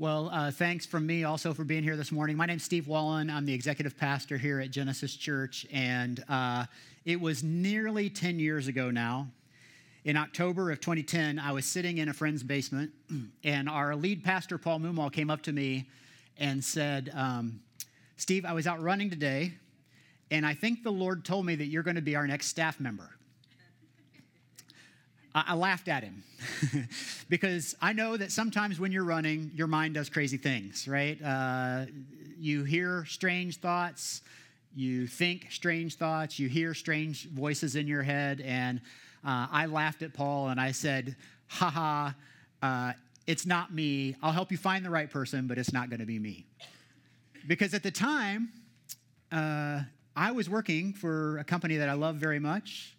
Well, uh, thanks from me also for being here this morning. My name's Steve Wallen. I'm the executive pastor here at Genesis Church, and uh, it was nearly 10 years ago now. In October of 2010, I was sitting in a friend's basement, and our lead pastor, Paul Mumal, came up to me and said, um, Steve, I was out running today, and I think the Lord told me that you're going to be our next staff member. I, laughed at him because I know that sometimes when you're running, your mind does crazy things, right? Uh, you hear strange thoughts, you think strange thoughts, you hear strange voices in your head. And uh, I laughed at Paul and I said, haha, uh, it's not me. I'll help you find the right person, but it's not going to be me. Because at the time, uh, I was working for a company that I love very much.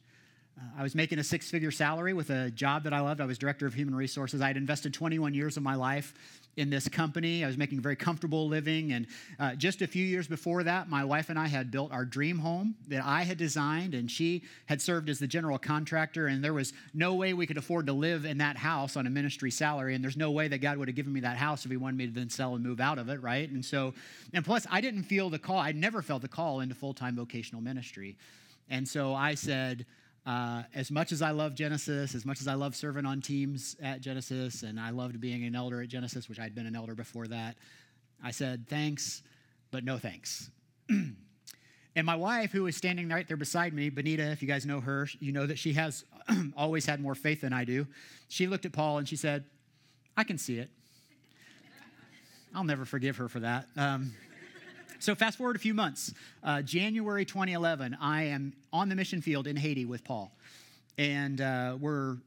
Uh, I was making a six figure salary with a job that I loved. I was director of human resources. I had invested 21 years of my life in this company. I was making a very comfortable living. And uh, just a few years before that, my wife and I had built our dream home that I had designed, and she had served as the general contractor. And there was no way we could afford to live in that house on a ministry salary. And there's no way that God would have given me that house if He wanted me to then sell and move out of it, right? And so, and plus, I didn't feel the call, I never felt the call into full time vocational ministry. And so I said, uh, as much as I love Genesis, as much as I love serving on teams at Genesis, and I loved being an elder at Genesis, which I'd been an elder before that, I said, thanks, but no thanks. and my wife, who was standing right there beside me, Benita, if you guys know her, you know that she has always had more faith than I do. She looked at Paul and she said, I can see it. I'll never forgive her for that. Um, so, fast forward a few months. Uh, January 2011, I am on the mission field in Haiti with Paul. And uh, we're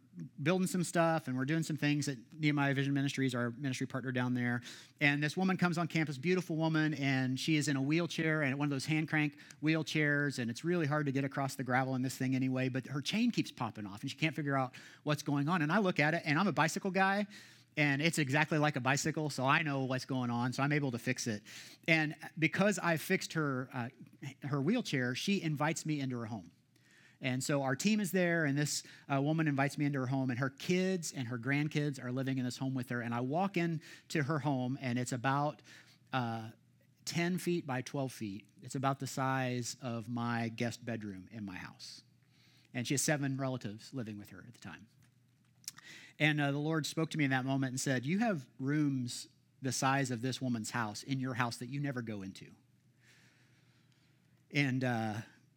building some stuff and we're doing some things at Nehemiah Vision Ministries, our ministry partner down there. And this woman comes on campus, beautiful woman, and she is in a wheelchair and one of those hand crank wheelchairs. And it's really hard to get across the gravel in this thing anyway, but her chain keeps popping off and she can't figure out what's going on. And I look at it and I'm a bicycle guy and it's exactly like a bicycle, so I know what's going on, so I'm able to fix it. And because I fixed her uh, her wheelchair, she invites me into her home. And so our team is there, and this uh, woman invites me into her home, and her kids and her grandkids are living in this home with her. And I walk into her home, and it's about uh, 10 feet by 12 feet. It's about the size of my guest bedroom in my house. And she has seven relatives living with her at the time. And uh, the Lord spoke to me in that moment and said, You have rooms the size of this woman's house in your house that you never go into. And uh,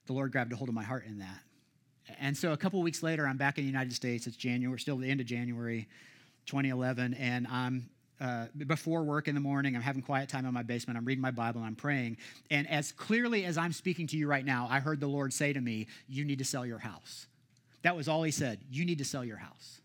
the Lord grabbed a hold of my heart in that. And so a couple weeks later, I'm back in the United States. It's January, still the end of January 2011, and I'm uh, before work in the morning. I'm having quiet time in my basement. I'm reading my Bible and I'm praying. And as clearly as I'm speaking to you right now, I heard the Lord say to me, You need to sell your house. That was all He said. You need to sell your house.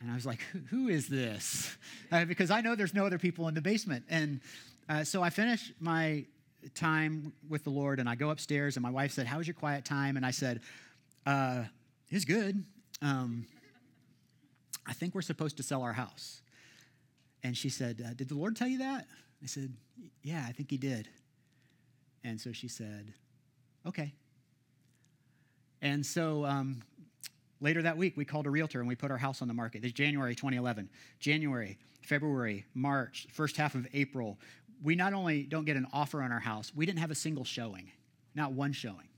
And I was like, who is this? Uh, because I know there's no other people in the basement. And uh, so I finished my time with the Lord and I go upstairs and my wife said, How was your quiet time? And I said, uh, It's good. Um, I think we're supposed to sell our house. And she said, uh, Did the Lord tell you that? I said, Yeah, I think he did. And so she said, Okay. And so um, Later that week, we called a realtor and we put our house on the market. This January 2011. January, February, March, first half of April. We not only don't get an offer on our house, we didn't have a single showing, not one showing.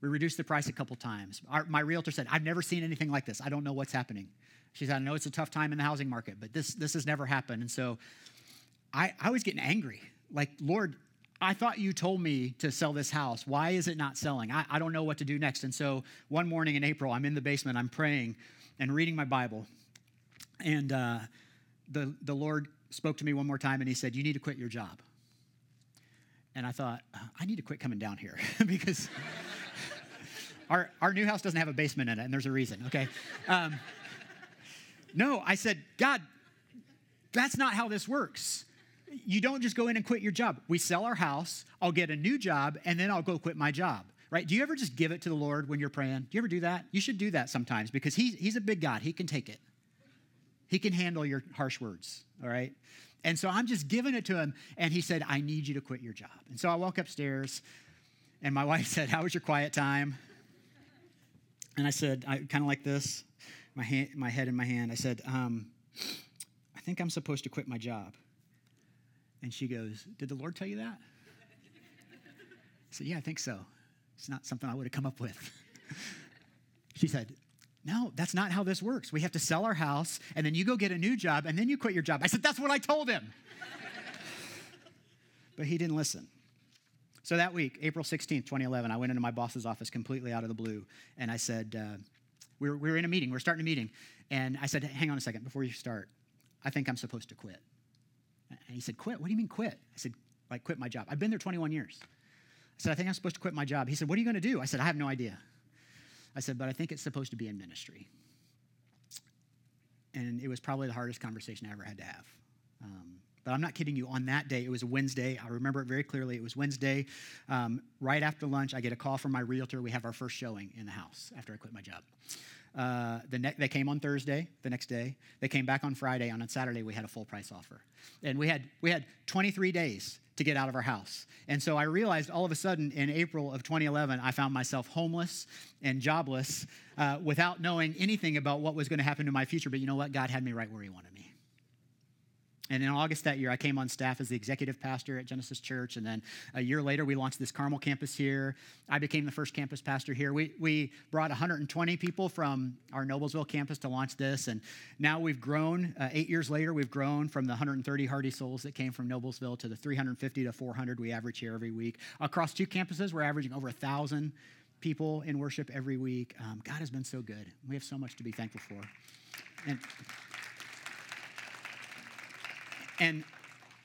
We reduced the price a couple times. Our, my realtor said, I've never seen anything like this. I don't know what's happening. She said, I know it's a tough time in the housing market, but this, this has never happened. And so I, I was getting angry. Like, Lord, I thought you told me to sell this house. Why is it not selling? I, I don't know what to do next. And so one morning in April, I'm in the basement, I'm praying and reading my Bible. And uh, the, the Lord spoke to me one more time and he said, You need to quit your job. And I thought, uh, I need to quit coming down here because our, our new house doesn't have a basement in it, and there's a reason, okay? Um, no, I said, God, that's not how this works you don't just go in and quit your job. We sell our house, I'll get a new job, and then I'll go quit my job. Right? Do you ever just give it to the Lord when you're praying? Do you ever do that? You should do that sometimes because he, He's a big God. He can take it. He can handle your harsh words, all right? And so I'm just giving it to him, and he said, I need you to quit your job. And so I walk upstairs, and my wife said, How was your quiet time? And I said, I kind of like this, my, hand, my head in my hand. I said, um, I think I'm supposed to quit my job. And she goes, Did the Lord tell you that? I said, Yeah, I think so. It's not something I would have come up with. she said, No, that's not how this works. We have to sell our house, and then you go get a new job, and then you quit your job. I said, That's what I told him. but he didn't listen. So that week, April 16th, 2011, I went into my boss's office completely out of the blue, and I said, uh, we, were, we were in a meeting, we are starting a meeting, and I said, Hang on a second, before you start, I think I'm supposed to quit. And he said, Quit? What do you mean quit? I said, Like, quit my job. I've been there 21 years. I said, I think I'm supposed to quit my job. He said, What are you going to do? I said, I have no idea. I said, But I think it's supposed to be in ministry. And it was probably the hardest conversation I ever had to have. Um, but I'm not kidding you. On that day, it was a Wednesday. I remember it very clearly. It was Wednesday. Um, right after lunch, I get a call from my realtor. We have our first showing in the house after I quit my job. Uh, the ne- they came on Thursday, the next day. They came back on Friday. On Saturday, we had a full price offer, and we had we had 23 days to get out of our house. And so I realized all of a sudden in April of 2011, I found myself homeless and jobless, uh, without knowing anything about what was going to happen to my future. But you know what? God had me right where He wanted me. And in August that year, I came on staff as the executive pastor at Genesis Church. And then a year later, we launched this Carmel campus here. I became the first campus pastor here. We, we brought 120 people from our Noblesville campus to launch this. And now we've grown, uh, eight years later, we've grown from the 130 Hardy Souls that came from Noblesville to the 350 to 400 we average here every week. Across two campuses, we're averaging over 1,000 people in worship every week. Um, God has been so good. We have so much to be thankful for. And and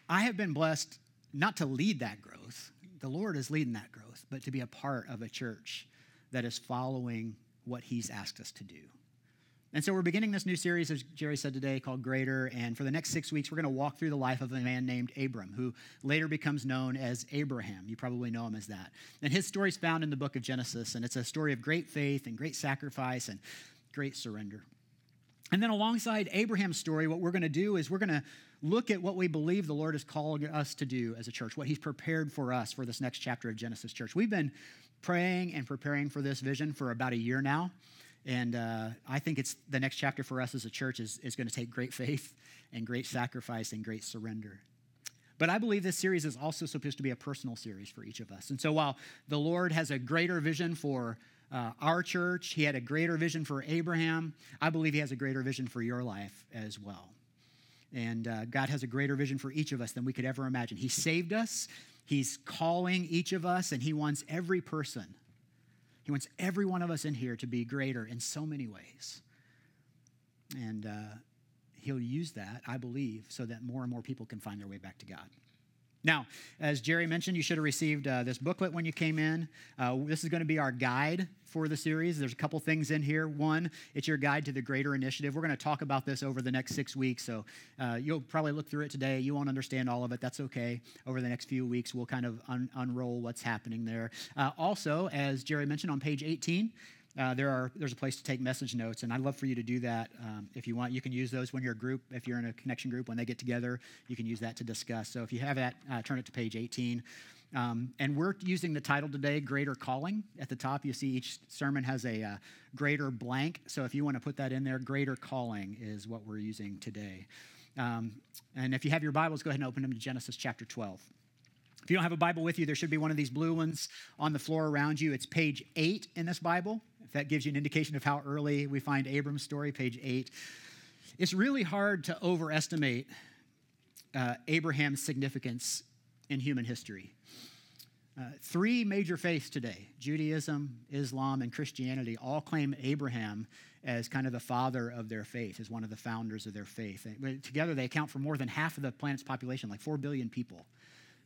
I have been blessed not to lead that growth. The Lord is leading that growth, but to be a part of a church that is following what He's asked us to do. And so we're beginning this new series, as Jerry said today, called Greater. And for the next six weeks, we're going to walk through the life of a man named Abram, who later becomes known as Abraham. You probably know him as that. And his story is found in the book of Genesis, and it's a story of great faith and great sacrifice and great surrender. And then alongside Abraham's story, what we're going to do is we're going to look at what we believe the Lord is calling us to do as a church, what He's prepared for us for this next chapter of Genesis Church. We've been praying and preparing for this vision for about a year now. And uh, I think it's the next chapter for us as a church is, is going to take great faith and great sacrifice and great surrender. But I believe this series is also supposed to be a personal series for each of us. And so while the Lord has a greater vision for uh, our church, He had a greater vision for Abraham, I believe He has a greater vision for your life as well. And uh, God has a greater vision for each of us than we could ever imagine. He saved us, He's calling each of us, and He wants every person, He wants every one of us in here to be greater in so many ways. And uh, He'll use that, I believe, so that more and more people can find their way back to God. Now, as Jerry mentioned, you should have received uh, this booklet when you came in. Uh, this is going to be our guide for the series. There's a couple things in here. One, it's your guide to the Greater Initiative. We're going to talk about this over the next six weeks, so uh, you'll probably look through it today. You won't understand all of it. That's okay. Over the next few weeks, we'll kind of un- unroll what's happening there. Uh, also, as Jerry mentioned on page 18, uh, there are there's a place to take message notes, and I'd love for you to do that um, if you want. You can use those when you're a group. If you're in a connection group, when they get together, you can use that to discuss. So if you have that, uh, turn it to page 18. Um, and we're using the title today, Greater Calling. At the top, you see each sermon has a uh, greater blank. So if you want to put that in there, Greater Calling is what we're using today. Um, and if you have your Bibles, go ahead and open them to Genesis chapter 12. If you don't have a Bible with you, there should be one of these blue ones on the floor around you. It's page 8 in this Bible. If that gives you an indication of how early we find Abram's story, page 8. It's really hard to overestimate uh, Abraham's significance in human history. Uh, three major faiths today Judaism, Islam, and Christianity all claim Abraham as kind of the father of their faith, as one of the founders of their faith. Together, they account for more than half of the planet's population, like 4 billion people,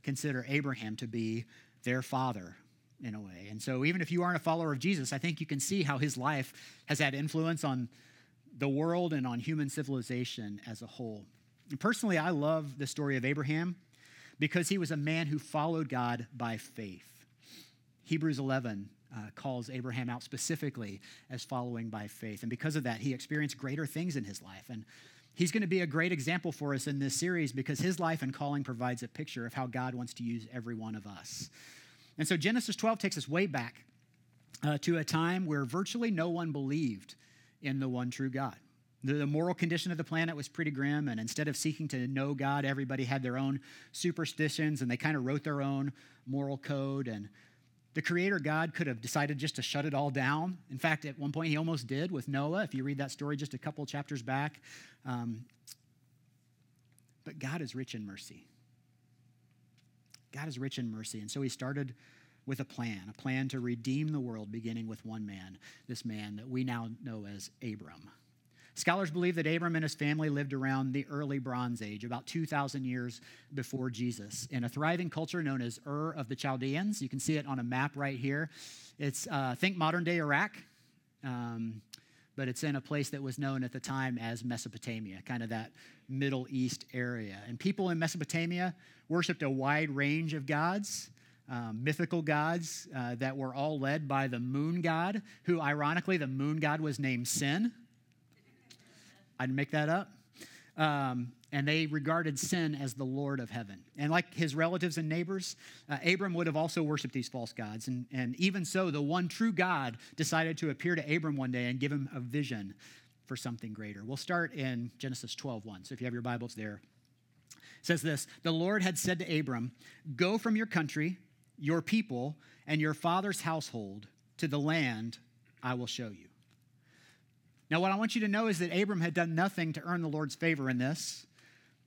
consider Abraham to be their father in a way. And so, even if you aren't a follower of Jesus, I think you can see how his life has had influence on the world and on human civilization as a whole. And personally, I love the story of Abraham because he was a man who followed God by faith. Hebrews 11 uh, calls Abraham out specifically as following by faith. And because of that, he experienced greater things in his life. And he's going to be a great example for us in this series because his life and calling provides a picture of how God wants to use every one of us. And so Genesis 12 takes us way back uh, to a time where virtually no one believed in the one true God. The, the moral condition of the planet was pretty grim, and instead of seeking to know God, everybody had their own superstitions and they kind of wrote their own moral code. And the Creator God could have decided just to shut it all down. In fact, at one point, he almost did with Noah, if you read that story just a couple chapters back. Um, but God is rich in mercy. God is rich in mercy. And so he started with a plan, a plan to redeem the world, beginning with one man, this man that we now know as Abram. Scholars believe that Abram and his family lived around the early Bronze Age, about 2,000 years before Jesus, in a thriving culture known as Ur of the Chaldeans. You can see it on a map right here. It's, uh, think modern day Iraq, um, but it's in a place that was known at the time as Mesopotamia, kind of that Middle East area. And people in Mesopotamia worshiped a wide range of gods. Um, mythical gods uh, that were all led by the moon god, who ironically, the moon god was named Sin. I didn't make that up. Um, and they regarded sin as the Lord of heaven. And like his relatives and neighbors, uh, Abram would have also worshiped these false gods. And, and even so, the one true God decided to appear to Abram one day and give him a vision for something greater. We'll start in Genesis 12 1. So if you have your Bibles there, it says this The Lord had said to Abram, Go from your country, your people, and your father's household to the land I will show you. Now, what I want you to know is that Abram had done nothing to earn the Lord's favor in this.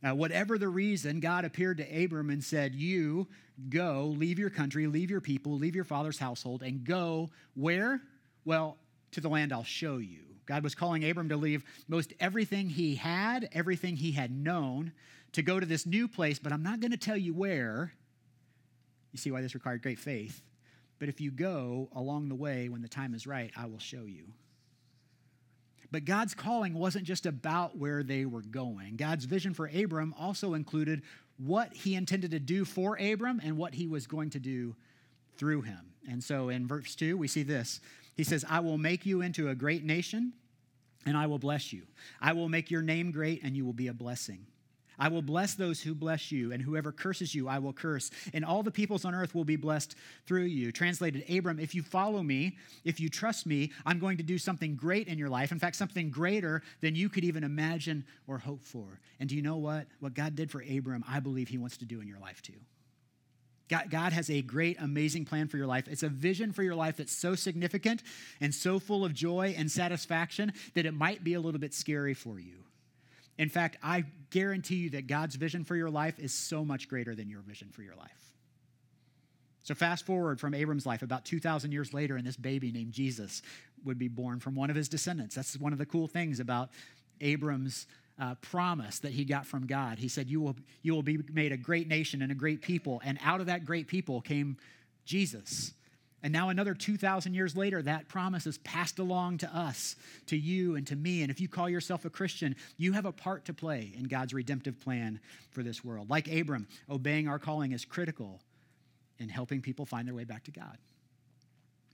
Uh, whatever the reason, God appeared to Abram and said, You go, leave your country, leave your people, leave your father's household, and go where? Well, to the land I'll show you. God was calling Abram to leave most everything he had, everything he had known, to go to this new place, but I'm not going to tell you where. You see why this required great faith. But if you go along the way when the time is right, I will show you. But God's calling wasn't just about where they were going. God's vision for Abram also included what he intended to do for Abram and what he was going to do through him. And so in verse 2, we see this. He says, I will make you into a great nation, and I will bless you. I will make your name great, and you will be a blessing. I will bless those who bless you, and whoever curses you, I will curse. And all the peoples on earth will be blessed through you. Translated, Abram, if you follow me, if you trust me, I'm going to do something great in your life. In fact, something greater than you could even imagine or hope for. And do you know what? What God did for Abram, I believe he wants to do in your life too. God, has a great, amazing plan for your life. It's a vision for your life that's so significant and so full of joy and satisfaction that it might be a little bit scary for you. In fact, I guarantee you that God's vision for your life is so much greater than your vision for your life. So, fast forward from Abram's life, about 2,000 years later, and this baby named Jesus would be born from one of his descendants. That's one of the cool things about Abram's uh, promise that he got from God. He said, you will, you will be made a great nation and a great people. And out of that great people came Jesus. And now, another 2,000 years later, that promise is passed along to us, to you, and to me. And if you call yourself a Christian, you have a part to play in God's redemptive plan for this world. Like Abram, obeying our calling is critical in helping people find their way back to God.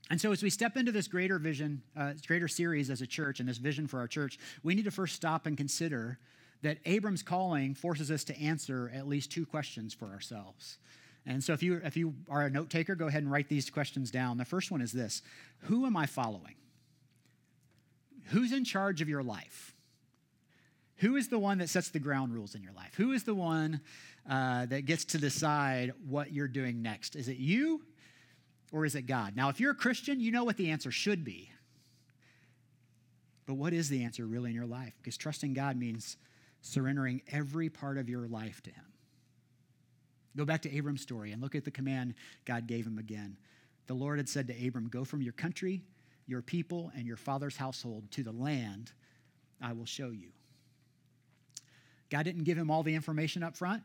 And so, as we step into this greater vision, uh, greater series as a church, and this vision for our church, we need to first stop and consider that Abram's calling forces us to answer at least two questions for ourselves. And so if you, if you are a note taker, go ahead and write these questions down. The first one is this Who am I following? Who's in charge of your life? Who is the one that sets the ground rules in your life? Who is the one uh, that gets to decide what you're doing next? Is it you or is it God? Now, if you're a Christian, you know what the answer should be. But what is the answer really in your life? Because trusting God means surrendering every part of your life to Him. Go back to Abram's story and look at the command God gave him again. The Lord had said to Abram, Go from your country, your people, and your father's household to the land I will show you. God didn't give him all the information up front.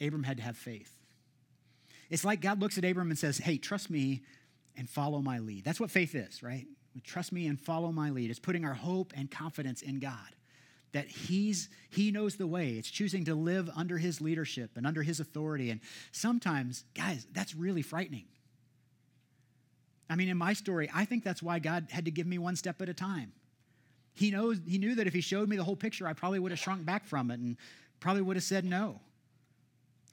Abram had to have faith. It's like God looks at Abram and says, Hey, trust me and follow my lead. That's what faith is, right? Trust me and follow my lead. It's putting our hope and confidence in God that he's he knows the way. It's choosing to live under his leadership and under his authority. And sometimes guys that's really frightening. I mean in my story i think that's why god had to give me one step at a time. He knows he knew that if he showed me the whole picture i probably would have shrunk back from it and probably would have said no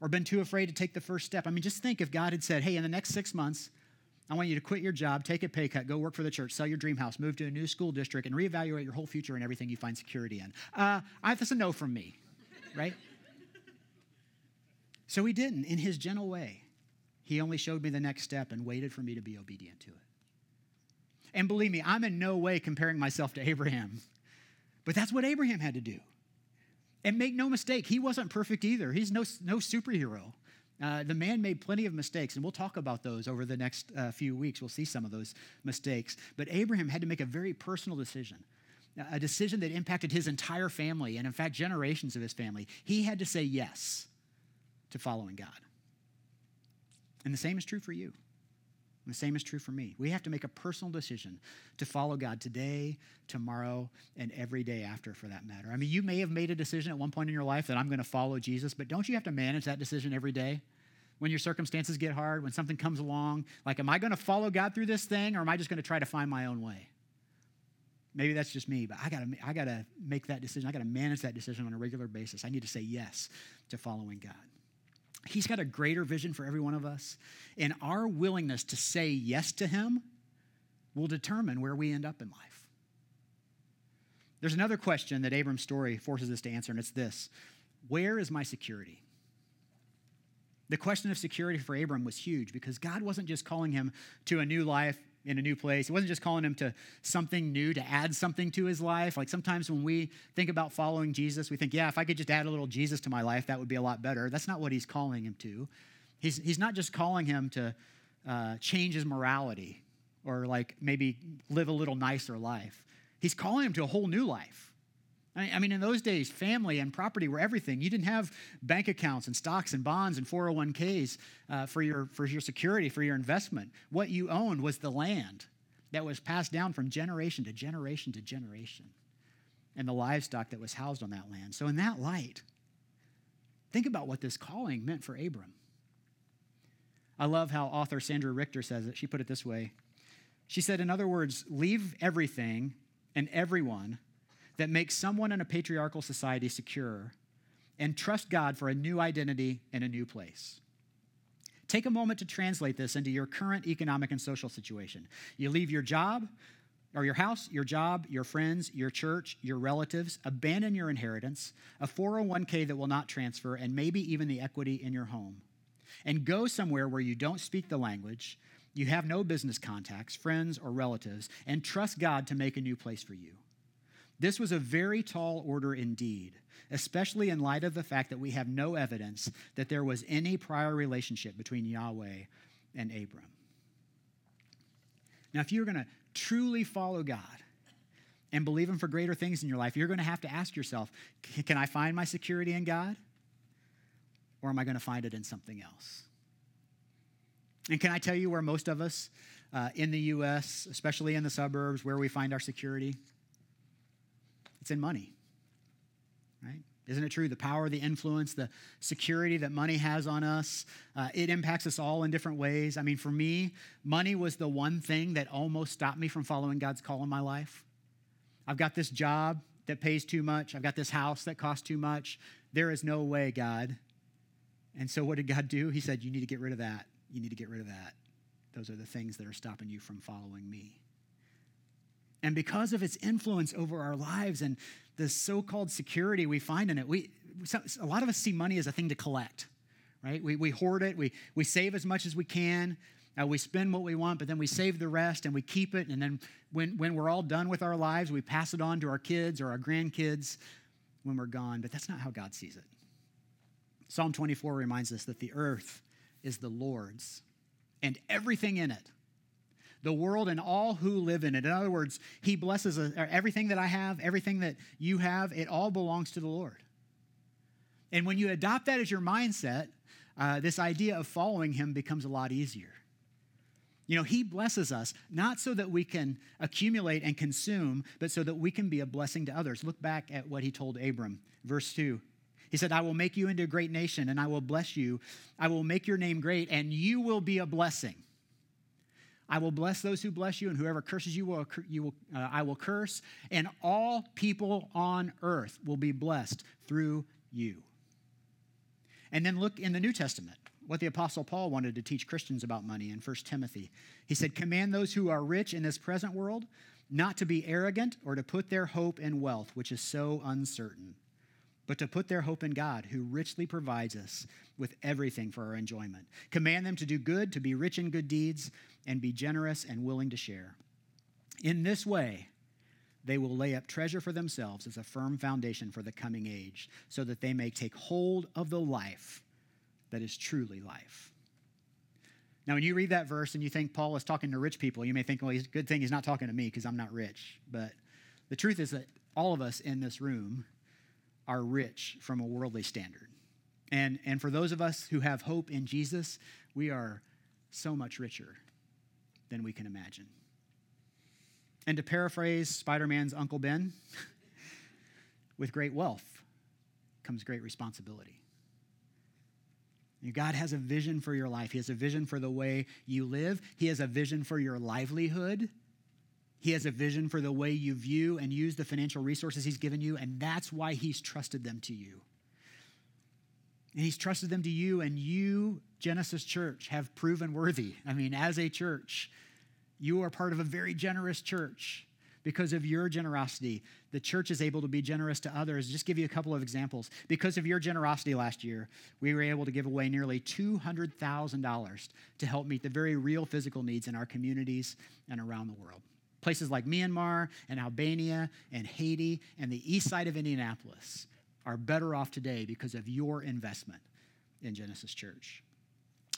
or been too afraid to take the first step. I mean just think if god had said hey in the next six months I want you to quit your job, take a pay cut, go work for the church, sell your dream house, move to a new school district, and reevaluate your whole future and everything you find security in. Uh, that's a no from me, right? so he didn't. In his gentle way, he only showed me the next step and waited for me to be obedient to it. And believe me, I'm in no way comparing myself to Abraham, but that's what Abraham had to do. And make no mistake, he wasn't perfect either. He's no, no superhero. Uh, the man made plenty of mistakes, and we'll talk about those over the next uh, few weeks. We'll see some of those mistakes. But Abraham had to make a very personal decision, a decision that impacted his entire family, and in fact, generations of his family. He had to say yes to following God. And the same is true for you. And the same is true for me. We have to make a personal decision to follow God today, tomorrow, and every day after, for that matter. I mean, you may have made a decision at one point in your life that I'm going to follow Jesus, but don't you have to manage that decision every day? When your circumstances get hard, when something comes along, like, am I going to follow God through this thing, or am I just going to try to find my own way? Maybe that's just me, but I gotta, I gotta make that decision. I gotta manage that decision on a regular basis. I need to say yes to following God. He's got a greater vision for every one of us. And our willingness to say yes to Him will determine where we end up in life. There's another question that Abram's story forces us to answer, and it's this Where is my security? The question of security for Abram was huge because God wasn't just calling him to a new life in a new place. He wasn't just calling him to something new, to add something to his life. Like sometimes when we think about following Jesus, we think, yeah, if I could just add a little Jesus to my life, that would be a lot better. That's not what he's calling him to. He's, he's not just calling him to uh, change his morality or like maybe live a little nicer life. He's calling him to a whole new life. I mean, in those days, family and property were everything. You didn't have bank accounts and stocks and bonds and 401ks uh, for, your, for your security, for your investment. What you owned was the land that was passed down from generation to generation to generation and the livestock that was housed on that land. So, in that light, think about what this calling meant for Abram. I love how author Sandra Richter says it. She put it this way She said, in other words, leave everything and everyone that makes someone in a patriarchal society secure and trust God for a new identity and a new place. Take a moment to translate this into your current economic and social situation. You leave your job or your house, your job, your friends, your church, your relatives, abandon your inheritance, a 401k that will not transfer, and maybe even the equity in your home. And go somewhere where you don't speak the language, you have no business contacts, friends, or relatives, and trust God to make a new place for you. This was a very tall order indeed, especially in light of the fact that we have no evidence that there was any prior relationship between Yahweh and Abram. Now, if you're going to truly follow God and believe Him for greater things in your life, you're going to have to ask yourself can I find my security in God? Or am I going to find it in something else? And can I tell you where most of us uh, in the U.S., especially in the suburbs, where we find our security? It's in money, right? Isn't it true? The power, the influence, the security that money has on us, uh, it impacts us all in different ways. I mean, for me, money was the one thing that almost stopped me from following God's call in my life. I've got this job that pays too much, I've got this house that costs too much. There is no way, God. And so, what did God do? He said, You need to get rid of that. You need to get rid of that. Those are the things that are stopping you from following me. And because of its influence over our lives and the so called security we find in it, we, a lot of us see money as a thing to collect, right? We, we hoard it, we, we save as much as we can, uh, we spend what we want, but then we save the rest and we keep it. And then when, when we're all done with our lives, we pass it on to our kids or our grandkids when we're gone. But that's not how God sees it. Psalm 24 reminds us that the earth is the Lord's and everything in it the world and all who live in it. In other words, He blesses everything that I have, everything that you have, it all belongs to the Lord. And when you adopt that as your mindset, uh, this idea of following Him becomes a lot easier. You know, He blesses us not so that we can accumulate and consume, but so that we can be a blessing to others. Look back at what He told Abram, verse 2. He said, I will make you into a great nation and I will bless you. I will make your name great and you will be a blessing. I will bless those who bless you, and whoever curses you, will, you will, uh, I will curse, and all people on earth will be blessed through you. And then look in the New Testament. what the Apostle Paul wanted to teach Christians about money in 1 Timothy. He said, Command those who are rich in this present world not to be arrogant or to put their hope in wealth, which is so uncertain, but to put their hope in God, who richly provides us with everything for our enjoyment. Command them to do good, to be rich in good deeds, and be generous and willing to share. In this way, they will lay up treasure for themselves as a firm foundation for the coming age, so that they may take hold of the life that is truly life. Now, when you read that verse and you think Paul is talking to rich people, you may think, well, he's a good thing he's not talking to me because I'm not rich. But the truth is that all of us in this room are rich from a worldly standard. And, and for those of us who have hope in Jesus, we are so much richer than we can imagine. And to paraphrase Spider Man's Uncle Ben, with great wealth comes great responsibility. God has a vision for your life. He has a vision for the way you live. He has a vision for your livelihood. He has a vision for the way you view and use the financial resources He's given you, and that's why He's trusted them to you. And He's trusted them to you, and you, Genesis Church, have proven worthy. I mean, as a church, you are part of a very generous church because of your generosity, the church is able to be generous to others. Just give you a couple of examples. Because of your generosity last year, we were able to give away nearly $200,000 to help meet the very real physical needs in our communities and around the world. Places like Myanmar and Albania and Haiti and the east side of Indianapolis are better off today because of your investment in Genesis Church.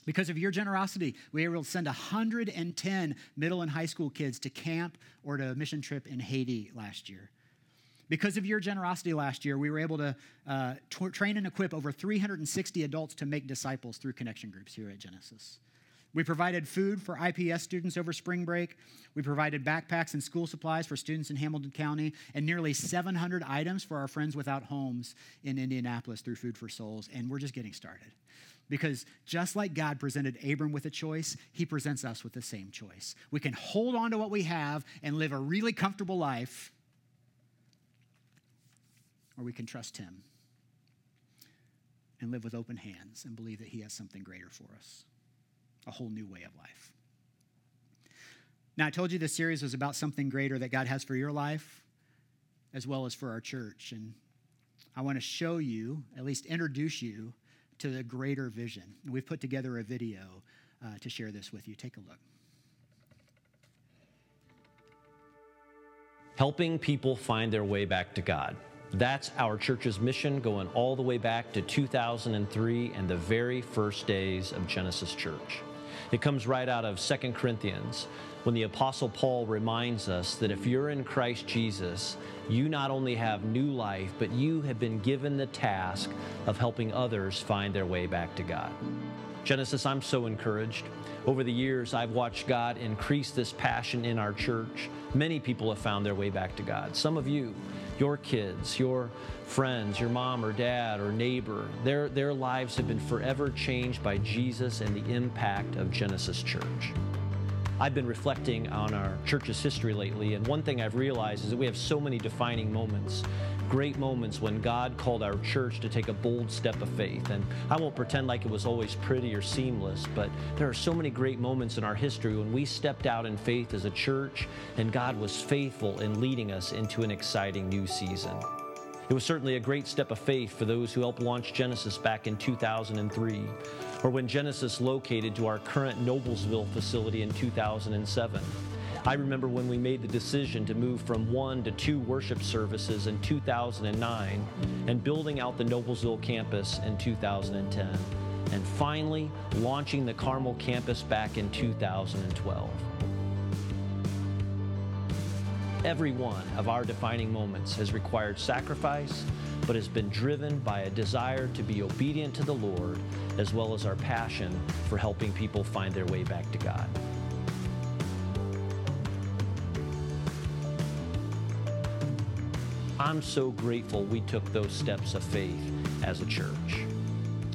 Because of your generosity, we were able to send 110 middle and high school kids to camp or to a mission trip in Haiti last year. Because of your generosity last year, we were able to uh, t- train and equip over 360 adults to make disciples through connection groups here at Genesis. We provided food for IPS students over spring break. We provided backpacks and school supplies for students in Hamilton County, and nearly 700 items for our friends without homes in Indianapolis through Food for Souls. And we're just getting started. Because just like God presented Abram with a choice, he presents us with the same choice. We can hold on to what we have and live a really comfortable life, or we can trust him and live with open hands and believe that he has something greater for us a whole new way of life. Now, I told you this series was about something greater that God has for your life as well as for our church. And I want to show you, at least introduce you to the greater vision. We've put together a video uh, to share this with you. Take a look. Helping people find their way back to God. That's our church's mission going all the way back to 2003 and the very first days of Genesis Church. It comes right out of 2 Corinthians when the Apostle Paul reminds us that if you're in Christ Jesus, you not only have new life, but you have been given the task of helping others find their way back to God. Genesis, I'm so encouraged. Over the years, I've watched God increase this passion in our church. Many people have found their way back to God. Some of you, your kids, your friends, your mom or dad or neighbor, their, their lives have been forever changed by Jesus and the impact of Genesis Church. I've been reflecting on our church's history lately, and one thing I've realized is that we have so many defining moments. Great moments when God called our church to take a bold step of faith. And I won't pretend like it was always pretty or seamless, but there are so many great moments in our history when we stepped out in faith as a church and God was faithful in leading us into an exciting new season. It was certainly a great step of faith for those who helped launch Genesis back in 2003, or when Genesis located to our current Noblesville facility in 2007. I remember when we made the decision to move from one to two worship services in 2009 and building out the Noblesville campus in 2010, and finally launching the Carmel campus back in 2012. Every one of our defining moments has required sacrifice, but has been driven by a desire to be obedient to the Lord, as well as our passion for helping people find their way back to God. I'm so grateful we took those steps of faith as a church.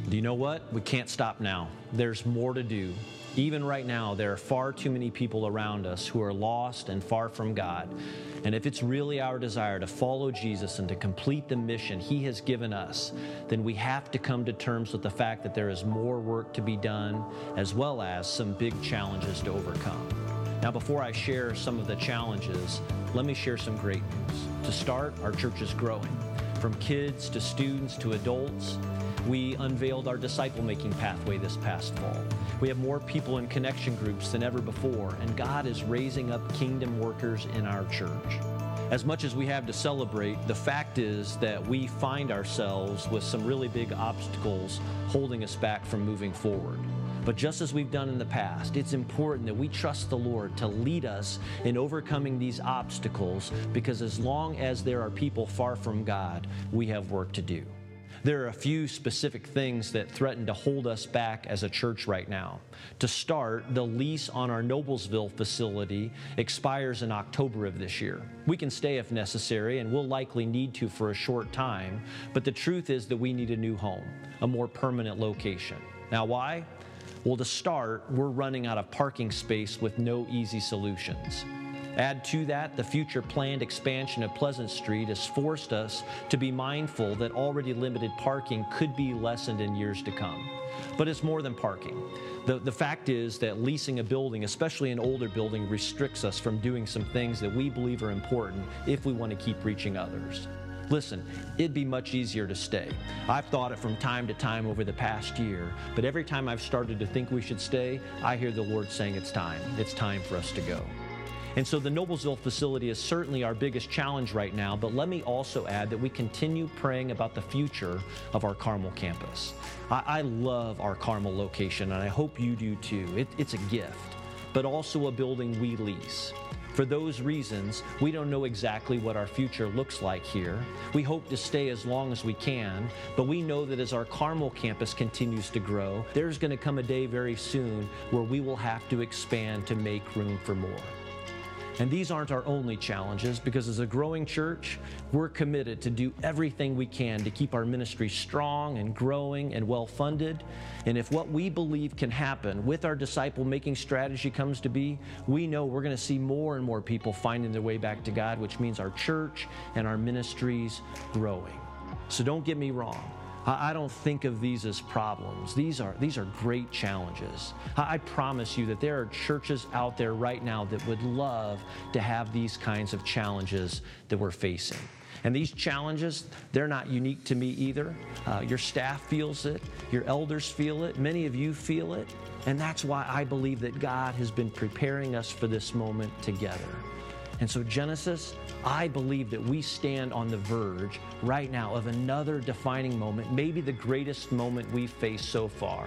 Do you know what? We can't stop now. There's more to do. Even right now, there are far too many people around us who are lost and far from God. And if it's really our desire to follow Jesus and to complete the mission He has given us, then we have to come to terms with the fact that there is more work to be done, as well as some big challenges to overcome. Now, before I share some of the challenges, let me share some great news. To start, our church is growing. From kids to students to adults, we unveiled our disciple making pathway this past fall. We have more people in connection groups than ever before, and God is raising up kingdom workers in our church. As much as we have to celebrate, the fact is that we find ourselves with some really big obstacles holding us back from moving forward. But just as we've done in the past, it's important that we trust the Lord to lead us in overcoming these obstacles because as long as there are people far from God, we have work to do. There are a few specific things that threaten to hold us back as a church right now. To start, the lease on our Noblesville facility expires in October of this year. We can stay if necessary, and we'll likely need to for a short time, but the truth is that we need a new home, a more permanent location. Now, why? Well, to start, we're running out of parking space with no easy solutions. Add to that, the future planned expansion of Pleasant Street has forced us to be mindful that already limited parking could be lessened in years to come. But it's more than parking. The, the fact is that leasing a building, especially an older building, restricts us from doing some things that we believe are important if we want to keep reaching others. Listen, it'd be much easier to stay. I've thought it from time to time over the past year, but every time I've started to think we should stay, I hear the Lord saying it's time. It's time for us to go. And so the Noblesville facility is certainly our biggest challenge right now, but let me also add that we continue praying about the future of our Carmel campus. I, I love our Carmel location, and I hope you do too. It, it's a gift, but also a building we lease. For those reasons, we don't know exactly what our future looks like here. We hope to stay as long as we can, but we know that as our Carmel campus continues to grow, there's going to come a day very soon where we will have to expand to make room for more. And these aren't our only challenges because as a growing church, we're committed to do everything we can to keep our ministry strong and growing and well funded. And if what we believe can happen with our disciple making strategy comes to be, we know we're going to see more and more people finding their way back to God, which means our church and our ministries growing. So don't get me wrong. I don't think of these as problems. These are, these are great challenges. I promise you that there are churches out there right now that would love to have these kinds of challenges that we're facing. And these challenges, they're not unique to me either. Uh, your staff feels it, your elders feel it, many of you feel it. And that's why I believe that God has been preparing us for this moment together. And so, Genesis, I believe that we stand on the verge right now of another defining moment, maybe the greatest moment we've faced so far.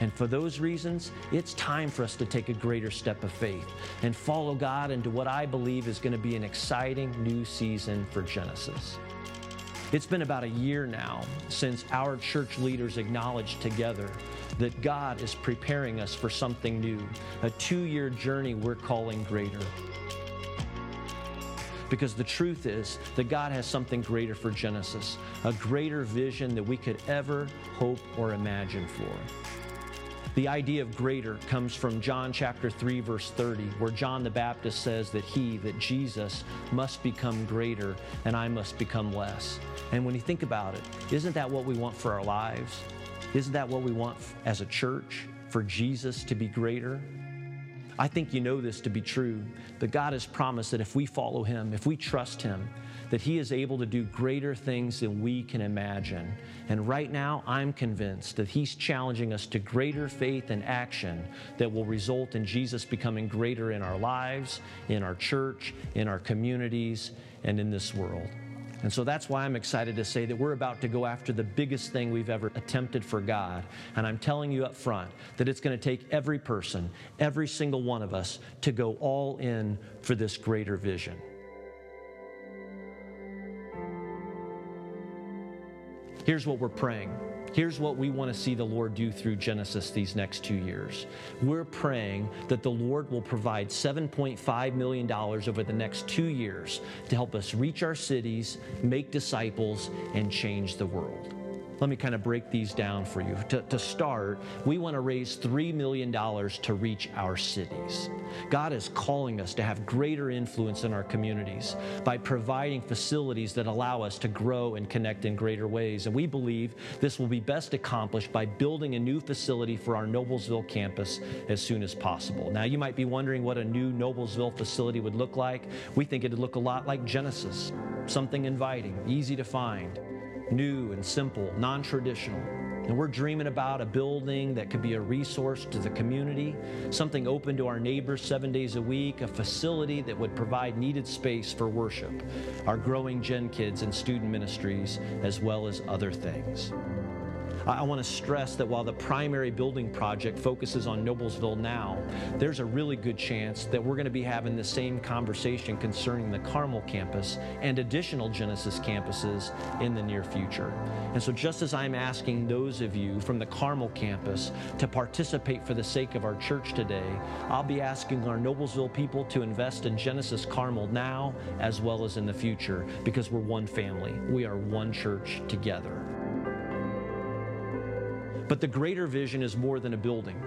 And for those reasons, it's time for us to take a greater step of faith and follow God into what I believe is going to be an exciting new season for Genesis. It's been about a year now since our church leaders acknowledged together that God is preparing us for something new, a two year journey we're calling greater. Because the truth is that God has something greater for Genesis, a greater vision that we could ever hope or imagine for. The idea of greater comes from John chapter 3 verse 30 where John the Baptist says that he that Jesus must become greater and I must become less. And when you think about it, isn't that what we want for our lives? Isn't that what we want as a church for Jesus to be greater? I think you know this to be true, but God has promised that if we follow Him, if we trust Him, that He is able to do greater things than we can imagine. And right now, I'm convinced that He's challenging us to greater faith and action that will result in Jesus becoming greater in our lives, in our church, in our communities, and in this world. And so that's why I'm excited to say that we're about to go after the biggest thing we've ever attempted for God. And I'm telling you up front that it's going to take every person, every single one of us, to go all in for this greater vision. Here's what we're praying. Here's what we want to see the Lord do through Genesis these next two years. We're praying that the Lord will provide $7.5 million over the next two years to help us reach our cities, make disciples, and change the world. Let me kind of break these down for you. To, to start, we want to raise $3 million to reach our cities. God is calling us to have greater influence in our communities by providing facilities that allow us to grow and connect in greater ways. And we believe this will be best accomplished by building a new facility for our Noblesville campus as soon as possible. Now, you might be wondering what a new Noblesville facility would look like. We think it'd look a lot like Genesis something inviting, easy to find new and simple, non traditional. And we're dreaming about a building that could be a resource to the community, something open to our neighbors seven days a week, a facility that would provide needed space for worship, our growing Gen Kids and student ministries, as well as other things. I want to stress that while the primary building project focuses on Noblesville now, there's a really good chance that we're going to be having the same conversation concerning the Carmel campus and additional Genesis campuses in the near future. And so, just as I'm asking those of you from the Carmel campus to participate for the sake of our church today, I'll be asking our Noblesville people to invest in Genesis Carmel now as well as in the future because we're one family. We are one church together. But the greater vision is more than a building.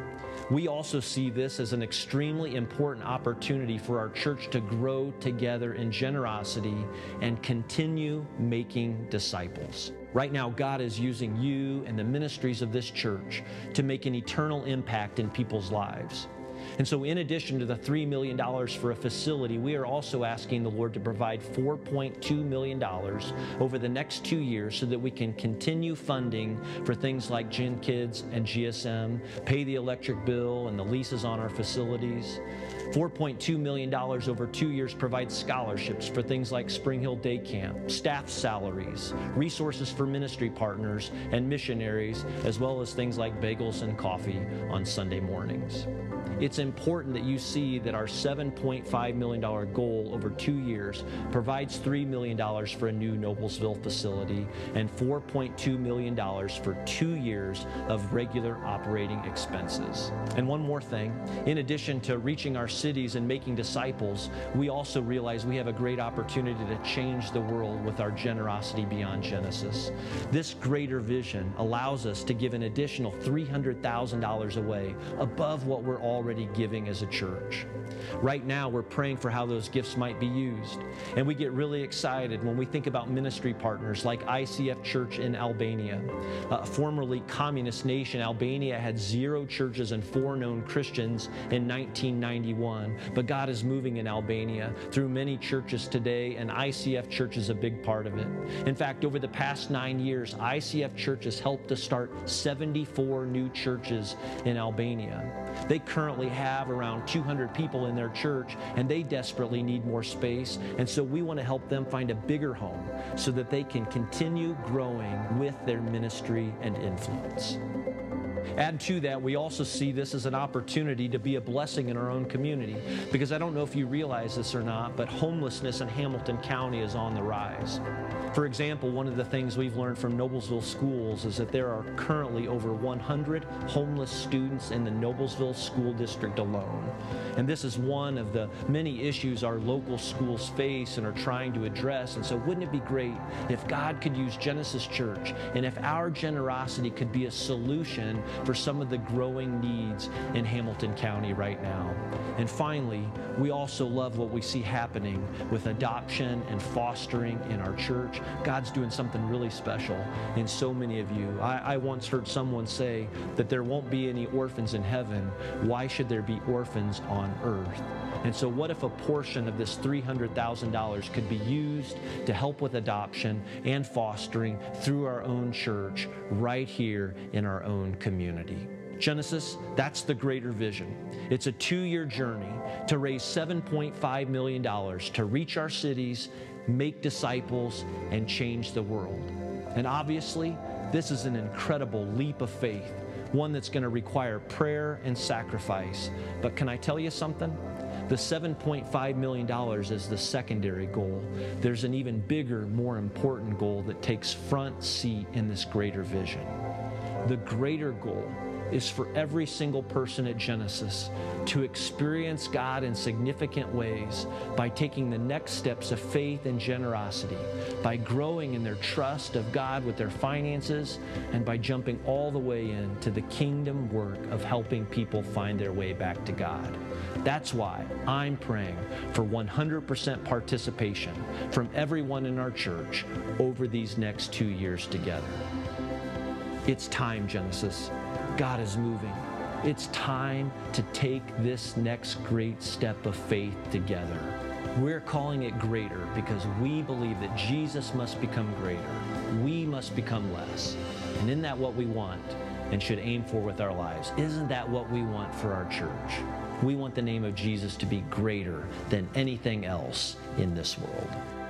We also see this as an extremely important opportunity for our church to grow together in generosity and continue making disciples. Right now, God is using you and the ministries of this church to make an eternal impact in people's lives. And so, in addition to the $3 million for a facility, we are also asking the Lord to provide $4.2 million over the next two years so that we can continue funding for things like Gen Kids and GSM, pay the electric bill and the leases on our facilities. $4.2 million over two years provides scholarships for things like Spring Hill Day Camp, staff salaries, resources for ministry partners and missionaries, as well as things like bagels and coffee on Sunday mornings. It's important that you see that our $7.5 million goal over two years provides $3 million for a new Noblesville facility and $4.2 million for two years of regular operating expenses. And one more thing in addition to reaching our cities and making disciples, we also realize we have a great opportunity to change the world with our generosity beyond Genesis. This greater vision allows us to give an additional $300,000 away above what we're already giving as a church. Right now, we're praying for how those gifts might be used. And we get really excited when we think about ministry partners like ICF Church in Albania. A formerly communist nation, Albania had zero churches and four known Christians in 1991. But God is moving in Albania through many churches today, and ICF Church is a big part of it. In fact, over the past nine years, ICF Church has helped to start 74 new churches in Albania. They currently have around 200 people in their church, and they desperately need more space. And so we want to help them find a bigger home so that they can continue growing with their ministry and influence. Add to that, we also see this as an opportunity to be a blessing in our own community. Because I don't know if you realize this or not, but homelessness in Hamilton County is on the rise. For example, one of the things we've learned from Noblesville schools is that there are currently over 100 homeless students in the Noblesville School District alone. And this is one of the many issues our local schools face and are trying to address. And so, wouldn't it be great if God could use Genesis Church and if our generosity could be a solution for some of the growing needs in Hamilton County right now? And finally, we also love what we see happening with adoption and fostering in our church. God's doing something really special in so many of you. I, I once heard someone say that there won't be any orphans in heaven. Why should there be orphans on earth? And so, what if a portion of this $300,000 could be used to help with adoption and fostering through our own church right here in our own community? Genesis, that's the greater vision. It's a two year journey to raise $7.5 million to reach our cities make disciples, and change the world. And obviously, this is an incredible leap of faith, one that's going to require prayer and sacrifice. But can I tell you something? The $7.5 million is the secondary goal. There's an even bigger, more important goal that takes front seat in this greater vision. The greater goal is for every single person at Genesis to experience God in significant ways by taking the next steps of faith and generosity, by growing in their trust of God with their finances, and by jumping all the way into the kingdom work of helping people find their way back to God. That's why I'm praying for 100% participation from everyone in our church over these next two years together. It's time, Genesis. God is moving. It's time to take this next great step of faith together. We're calling it greater because we believe that Jesus must become greater. We must become less. And isn't that what we want and should aim for with our lives? Isn't that what we want for our church? We want the name of Jesus to be greater than anything else in this world.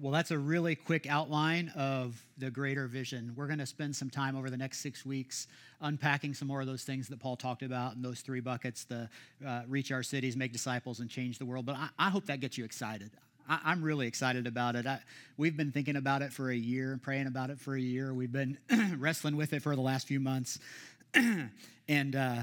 Well, that's a really quick outline of the greater vision. We're going to spend some time over the next six weeks unpacking some more of those things that Paul talked about in those three buckets the uh, reach our cities, make disciples, and change the world. But I, I hope that gets you excited. I, am really excited about it. I, we've been thinking about it for a year praying about it for a year. We've been wrestling with it for the last few months. and uh,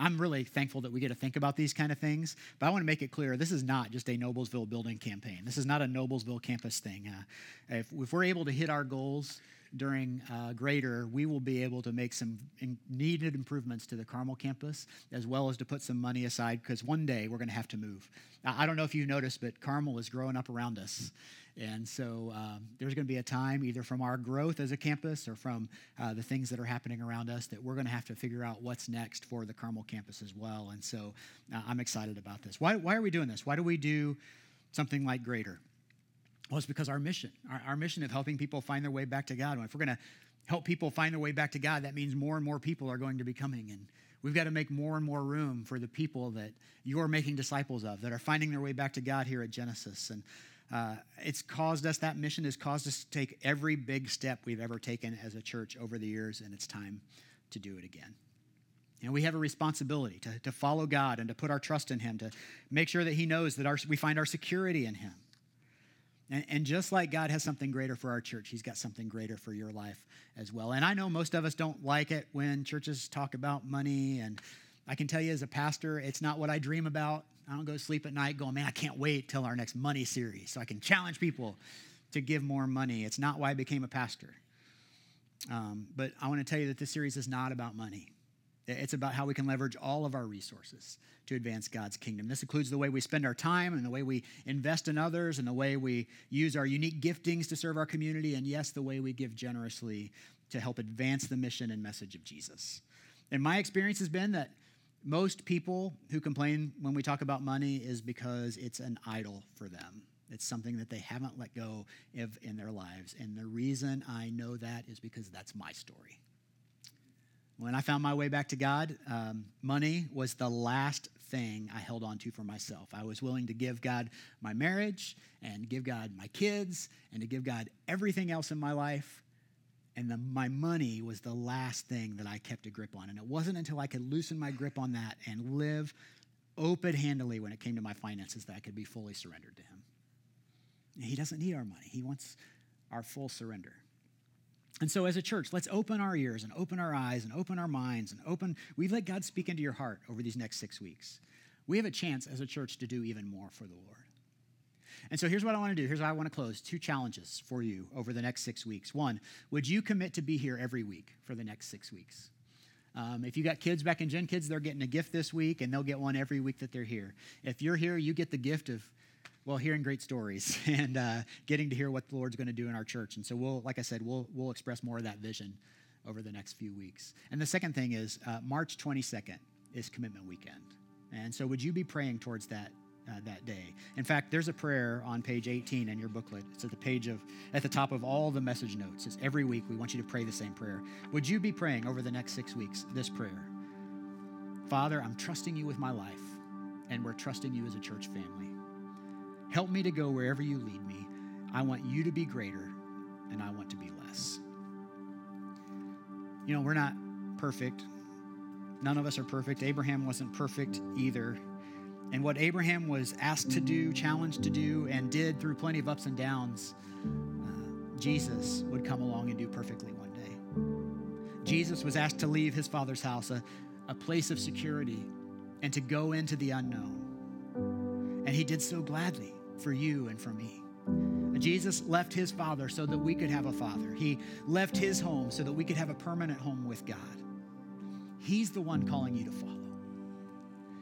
I'm really thankful that we get to think about these kind of things. But I want to make it clear this is not just a Noblesville building campaign. This is not a Noblesville campus thing. Uh, if, if, we're able to hit our goals during uh, Greater, we will be able to make some in needed improvements to the Carmel campus, as well as to put some money aside because one day we're going to have to move. I don't know if you noticed, but Carmel is growing up around us. And so um, there's going to be a time, either from our growth as a campus or from uh, the things that are happening around us, that we're going to have to figure out what's next for the Carmel campus as well. And so uh, I'm excited about this. Why, why are we doing this? Why do we do something like Greater? Well, it's because our mission, our, our mission of helping people find their way back to God. If we're going to help people find their way back to God, that means more and more people are going to be coming. And we've got to make more and more room for the people that you're making disciples of, that are finding their way back to God here at Genesis. And uh, it's caused us, that mission has caused us to take every big step we've ever taken as a church over the years, and it's time to do it again. And we have a responsibility to, to follow God and to put our trust in Him, to make sure that He knows that our, we find our security in Him. And, and just like God has something greater for our church, He's got something greater for your life as well. And I know most of us don't like it when churches talk about money. And I can tell you as a pastor, it's not what I dream about. I don't go to sleep at night going, man, I can't wait till our next money series so I can challenge people to give more money. It's not why I became a pastor. Um, but I want to tell you that this series is not about money. It's about how we can leverage all of our resources to advance God's kingdom. This includes the way we spend our time and the way we invest in others and the way we use our unique giftings to serve our community, and yes, the way we give generously to help advance the mission and message of Jesus. And my experience has been that most people who complain when we talk about money is because it's an idol for them. It's something that they haven't let go of in their lives. And the reason I know that is because that's my story. When I found my way back to God, um, money was the last thing I held on to for myself. I was willing to give God my marriage and give God my kids and to give God everything else in my life and the, my money was the last thing that I kept a grip on. And it wasn't until I could loosen my grip on that and live open handedly when it came to my finances that I could be fully surrendered to Him. He doesn't need our money, He wants our full surrender. And so, as a church, let's open our ears and open our eyes and open our minds and open. We let God speak into your heart over these next six weeks. We have a chance as a church to do even more for the Lord. And so here's what I want to do. Here's how I want to close. Two challenges for you over the next six weeks. One, would you commit to be here every week for the next six weeks? Um, if you got kids back in Gen Kids, they're getting a gift this week, and they'll get one every week that they're here. If you're here, you get the gift of, well, hearing great stories and uh, getting to hear what the Lord's going to do in our church. And so we'll, like I said, we'll we'll express more of that vision over the next few weeks. And the second thing is uh, March 22nd is Commitment Weekend, and so would you be praying towards that uh, that day. In fact, there's a prayer on page 18 in your booklet. It's at the page of at the top of all the message notes. It's every week we want you to pray the same prayer. Would you be praying over the next 6 weeks this prayer? Father, I'm trusting you with my life, and we're trusting you as a church family. Help me to go wherever you lead me. I want you to be greater, and I want to be less. You know, we're not perfect. None of us are perfect. Abraham wasn't perfect either. And what Abraham was asked to do, challenged to do, and did through plenty of ups and downs, uh, Jesus would come along and do perfectly one day. Jesus was asked to leave his father's house, a, a place of security, and to go into the unknown. And he did so gladly for you and for me. Jesus left his father so that we could have a father. He left his home so that we could have a permanent home with God. He's the one calling you to follow.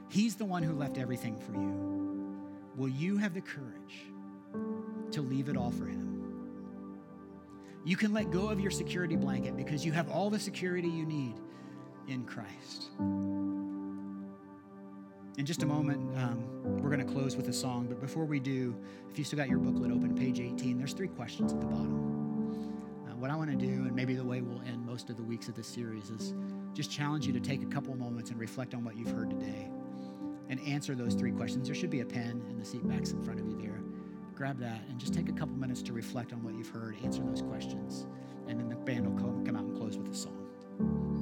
He's the one who left everything for you. Will you have the courage to leave it all for him? You can let go of your security blanket because you have all the security you need in Christ. In just a moment, um, we're going to close with a song. But before we do, if you still got your booklet open, page 18, there's three questions at the bottom. Uh, what I want to do, and maybe the way we'll end most of the weeks of this series, is just challenge you to take a couple moments and reflect on what you've heard today and answer those three questions. There should be a pen in the seat backs in front of you there. Grab that and just take a couple minutes to reflect on what you've heard, answer those questions, and then the band will come out and close with a song.